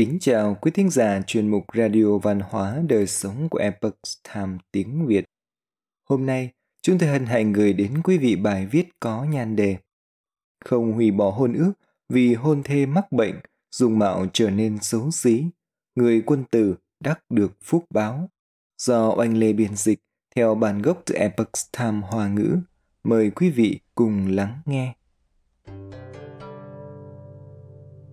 Kính chào quý thính giả chuyên mục Radio Văn hóa Đời Sống của Epoch Time tiếng Việt. Hôm nay, chúng tôi hân hạnh gửi đến quý vị bài viết có nhan đề Không hủy bỏ hôn ước vì hôn thê mắc bệnh, dùng mạo trở nên xấu xí. Người quân tử đắc được phúc báo. Do oanh lê biên dịch theo bản gốc từ Epoch Time Hoa ngữ. Mời quý vị cùng lắng nghe.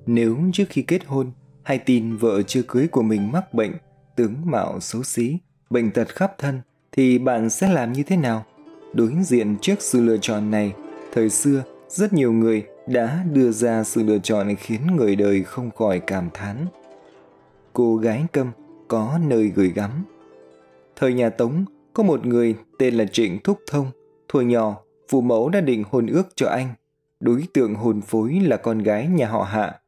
Nếu trước khi kết hôn, hay tin vợ chưa cưới của mình mắc bệnh, tướng mạo xấu xí, bệnh tật khắp thân, thì bạn sẽ làm như thế nào? Đối diện trước sự lựa chọn này, thời xưa rất nhiều người đã đưa ra sự lựa chọn khiến người đời không khỏi cảm thán. Cô gái câm có nơi gửi gắm. Thời nhà Tống, có một người tên là Trịnh Thúc Thông, thuở nhỏ, phụ mẫu đã định hôn ước cho anh. Đối tượng hôn phối là con gái nhà họ Hạ.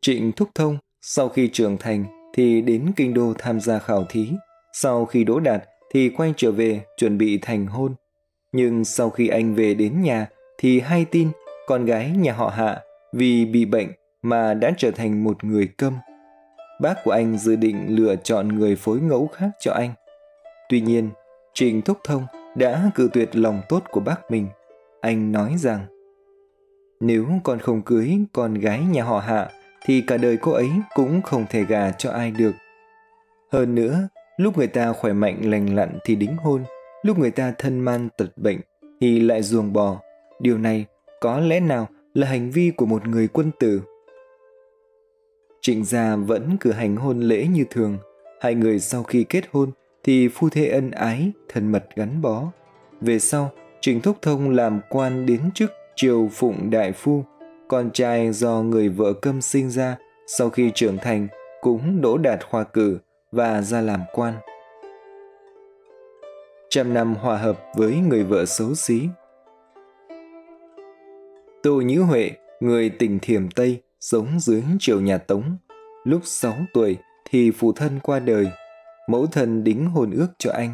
Trịnh Thúc Thông sau khi trưởng thành thì đến kinh đô tham gia khảo thí. Sau khi đỗ đạt thì quay trở về chuẩn bị thành hôn. Nhưng sau khi anh về đến nhà thì hay tin con gái nhà họ Hạ vì bị bệnh mà đã trở thành một người câm. Bác của anh dự định lựa chọn người phối ngẫu khác cho anh. Tuy nhiên, Trình Thúc Thông đã cự tuyệt lòng tốt của bác mình. Anh nói rằng, nếu con không cưới con gái nhà họ Hạ thì cả đời cô ấy cũng không thể gà cho ai được. Hơn nữa, lúc người ta khỏe mạnh lành lặn thì đính hôn, lúc người ta thân man tật bệnh thì lại ruồng bò. Điều này có lẽ nào là hành vi của một người quân tử? Trịnh gia vẫn cử hành hôn lễ như thường, hai người sau khi kết hôn thì phu thê ân ái, thân mật gắn bó. Về sau, Trịnh Thúc Thông làm quan đến chức triều phụng đại phu, con trai do người vợ câm sinh ra sau khi trưởng thành cũng đỗ đạt khoa cử và ra làm quan. Trăm năm hòa hợp với người vợ xấu xí. Tô Nhữ Huệ, người tỉnh Thiểm Tây, sống dưới triều nhà Tống. Lúc 6 tuổi thì phụ thân qua đời, mẫu thân đính hôn ước cho anh.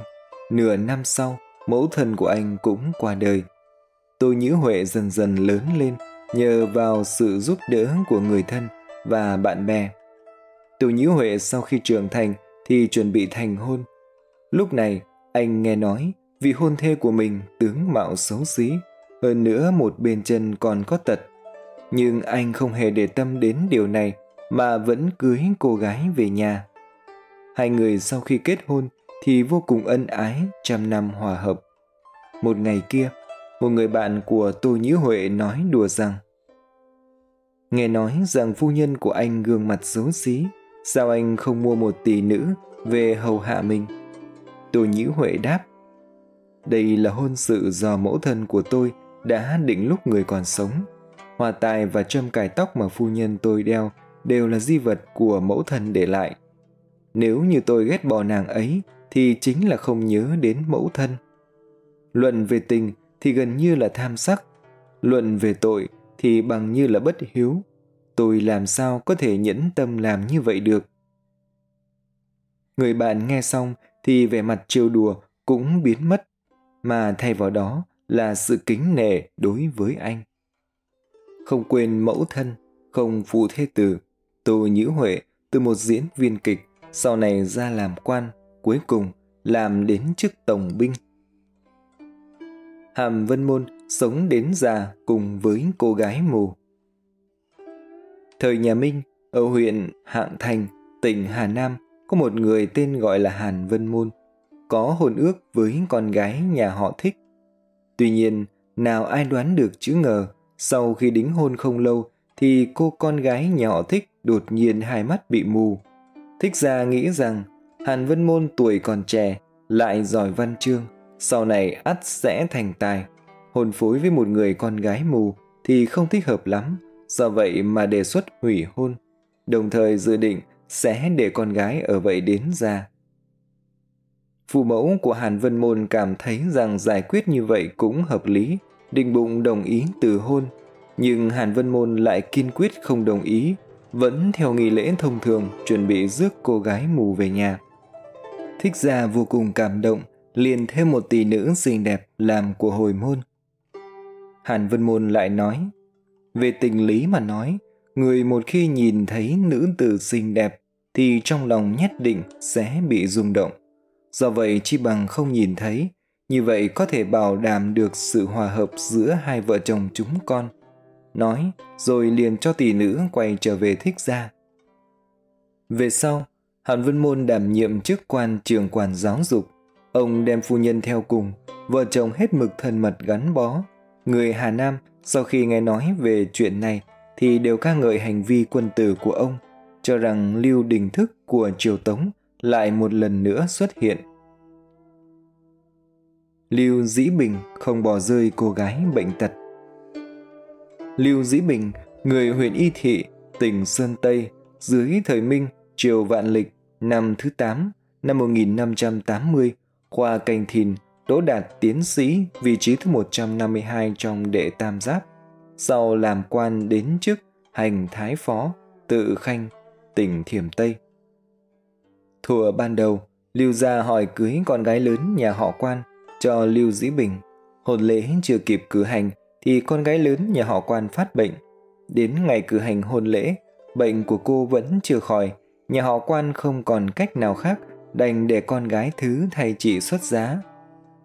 Nửa năm sau, mẫu thân của anh cũng qua đời. Tô Nhữ Huệ dần dần lớn lên, nhờ vào sự giúp đỡ của người thân và bạn bè. Tô Nhữ Huệ sau khi trưởng thành thì chuẩn bị thành hôn. Lúc này, anh nghe nói vị hôn thê của mình tướng mạo xấu xí, hơn nữa một bên chân còn có tật. Nhưng anh không hề để tâm đến điều này mà vẫn cưới cô gái về nhà. Hai người sau khi kết hôn thì vô cùng ân ái, trăm năm hòa hợp. Một ngày kia, một người bạn của Tô Nhữ Huệ nói đùa rằng Nghe nói rằng phu nhân của anh gương mặt xấu xí, sao anh không mua một tỷ nữ về hầu hạ mình? Tô Nhữ Huệ đáp Đây là hôn sự do mẫu thân của tôi đã định lúc người còn sống. Hòa tài và châm cài tóc mà phu nhân tôi đeo đều là di vật của mẫu thân để lại. Nếu như tôi ghét bỏ nàng ấy thì chính là không nhớ đến mẫu thân. Luận về tình thì gần như là tham sắc, luận về tội thì bằng như là bất hiếu. Tôi làm sao có thể nhẫn tâm làm như vậy được? Người bạn nghe xong thì vẻ mặt trêu đùa cũng biến mất, mà thay vào đó là sự kính nể đối với anh. Không quên mẫu thân, không phụ thế tử, Tô Nhữ Huệ từ một diễn viên kịch sau này ra làm quan, cuối cùng làm đến chức tổng binh. Hàm Vân Môn sống đến già cùng với cô gái mù. Thời nhà Minh, ở huyện Hạng Thành, tỉnh Hà Nam, có một người tên gọi là Hàn Vân Môn, có hôn ước với con gái nhà họ thích. Tuy nhiên, nào ai đoán được chữ ngờ, sau khi đính hôn không lâu thì cô con gái nhà họ thích đột nhiên hai mắt bị mù. Thích ra nghĩ rằng Hàn Vân Môn tuổi còn trẻ, lại giỏi văn chương, sau này ắt sẽ thành tài. Hôn phối với một người con gái mù thì không thích hợp lắm, do vậy mà đề xuất hủy hôn, đồng thời dự định sẽ để con gái ở vậy đến già. Phụ mẫu của Hàn Vân Môn cảm thấy rằng giải quyết như vậy cũng hợp lý, định bụng đồng ý từ hôn, nhưng Hàn Vân Môn lại kiên quyết không đồng ý, vẫn theo nghi lễ thông thường chuẩn bị rước cô gái mù về nhà. Thích gia vô cùng cảm động, liền thêm một tỷ nữ xinh đẹp làm của hồi môn. Hàn Vân Môn lại nói, về tình lý mà nói, người một khi nhìn thấy nữ tử xinh đẹp thì trong lòng nhất định sẽ bị rung động. Do vậy chi bằng không nhìn thấy, như vậy có thể bảo đảm được sự hòa hợp giữa hai vợ chồng chúng con. Nói rồi liền cho tỷ nữ quay trở về thích gia. Về sau, Hàn Vân Môn đảm nhiệm chức quan trường quản giáo dục. Ông đem phu nhân theo cùng, vợ chồng hết mực thân mật gắn bó. Người Hà Nam sau khi nghe nói về chuyện này thì đều ca ngợi hành vi quân tử của ông, cho rằng lưu đình thức của triều Tống lại một lần nữa xuất hiện. Lưu Dĩ Bình không bỏ rơi cô gái bệnh tật. Lưu Dĩ Bình, người huyện Y Thị, tỉnh Sơn Tây, dưới thời Minh, triều Vạn Lịch, năm thứ 8, năm 1580, khoa canh thìn, đỗ đạt tiến sĩ, vị trí thứ 152 trong đệ tam giáp. Sau làm quan đến chức hành thái phó, tự khanh, tỉnh Thiểm Tây. Thùa ban đầu, Lưu Gia hỏi cưới con gái lớn nhà họ quan cho Lưu Dĩ Bình. Hôn lễ chưa kịp cử hành thì con gái lớn nhà họ quan phát bệnh. Đến ngày cử hành hôn lễ, bệnh của cô vẫn chưa khỏi. Nhà họ quan không còn cách nào khác đành để con gái thứ thay chị xuất giá.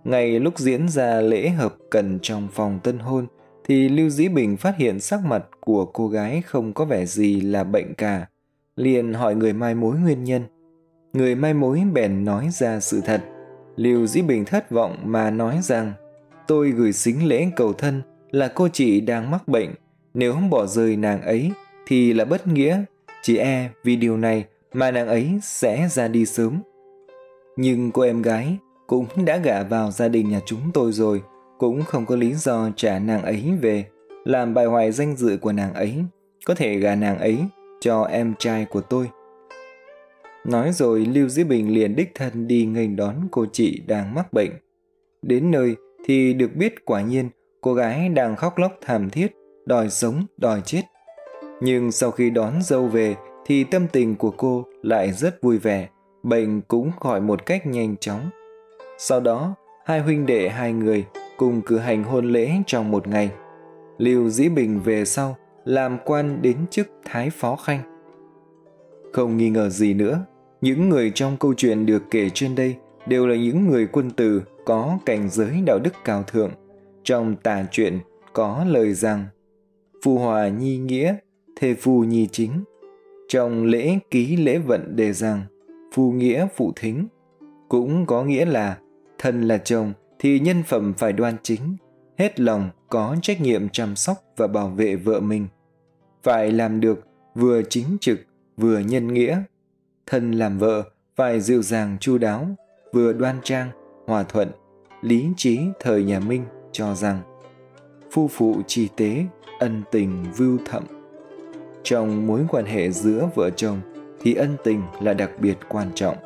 Ngày lúc diễn ra lễ hợp cần trong phòng tân hôn, thì Lưu Dĩ Bình phát hiện sắc mặt của cô gái không có vẻ gì là bệnh cả. Liền hỏi người mai mối nguyên nhân. Người mai mối bèn nói ra sự thật. Lưu Dĩ Bình thất vọng mà nói rằng, tôi gửi xính lễ cầu thân là cô chị đang mắc bệnh. Nếu không bỏ rơi nàng ấy thì là bất nghĩa. Chỉ e vì điều này mà nàng ấy sẽ ra đi sớm. Nhưng cô em gái cũng đã gả vào gia đình nhà chúng tôi rồi, cũng không có lý do trả nàng ấy về, làm bài hoài danh dự của nàng ấy, có thể gả nàng ấy cho em trai của tôi. Nói rồi Lưu Dĩ Bình liền đích thân đi nghênh đón cô chị đang mắc bệnh. Đến nơi thì được biết quả nhiên cô gái đang khóc lóc thảm thiết, đòi sống, đòi chết. Nhưng sau khi đón dâu về thì tâm tình của cô lại rất vui vẻ, bệnh cũng khỏi một cách nhanh chóng. Sau đó, hai huynh đệ hai người cùng cử hành hôn lễ trong một ngày. Lưu Dĩ Bình về sau làm quan đến chức Thái Phó Khanh. Không nghi ngờ gì nữa, những người trong câu chuyện được kể trên đây đều là những người quân tử có cảnh giới đạo đức cao thượng. Trong tà truyện có lời rằng phù hòa nhi nghĩa, thề phù nhi chính. Trong lễ ký lễ vận đề rằng Phu nghĩa phụ thính, cũng có nghĩa là thân là chồng thì nhân phẩm phải đoan chính, hết lòng có trách nhiệm chăm sóc và bảo vệ vợ mình. Phải làm được vừa chính trực, vừa nhân nghĩa. Thân làm vợ phải dịu dàng chu đáo, vừa đoan trang, hòa thuận. Lý trí thời nhà Minh cho rằng phu phụ trì tế, ân tình vưu thậm. Trong mối quan hệ giữa vợ chồng thì ân tình là đặc biệt quan trọng.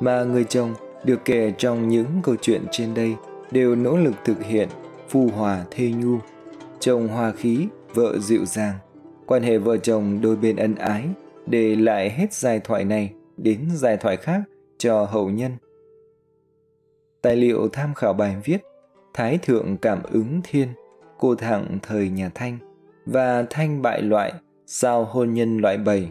Mà người chồng được kể trong những câu chuyện trên đây đều nỗ lực thực hiện phù hòa thê nhu, chồng hòa khí, vợ dịu dàng, quan hệ vợ chồng đôi bên ân ái, để lại hết giai thoại này đến giai thoại khác cho hậu nhân. Tài liệu tham khảo bài viết Thái Thượng Cảm ứng Thiên, Cô Thẳng Thời Nhà Thanh và Thanh Bại Loại, Sao Hôn Nhân Loại 7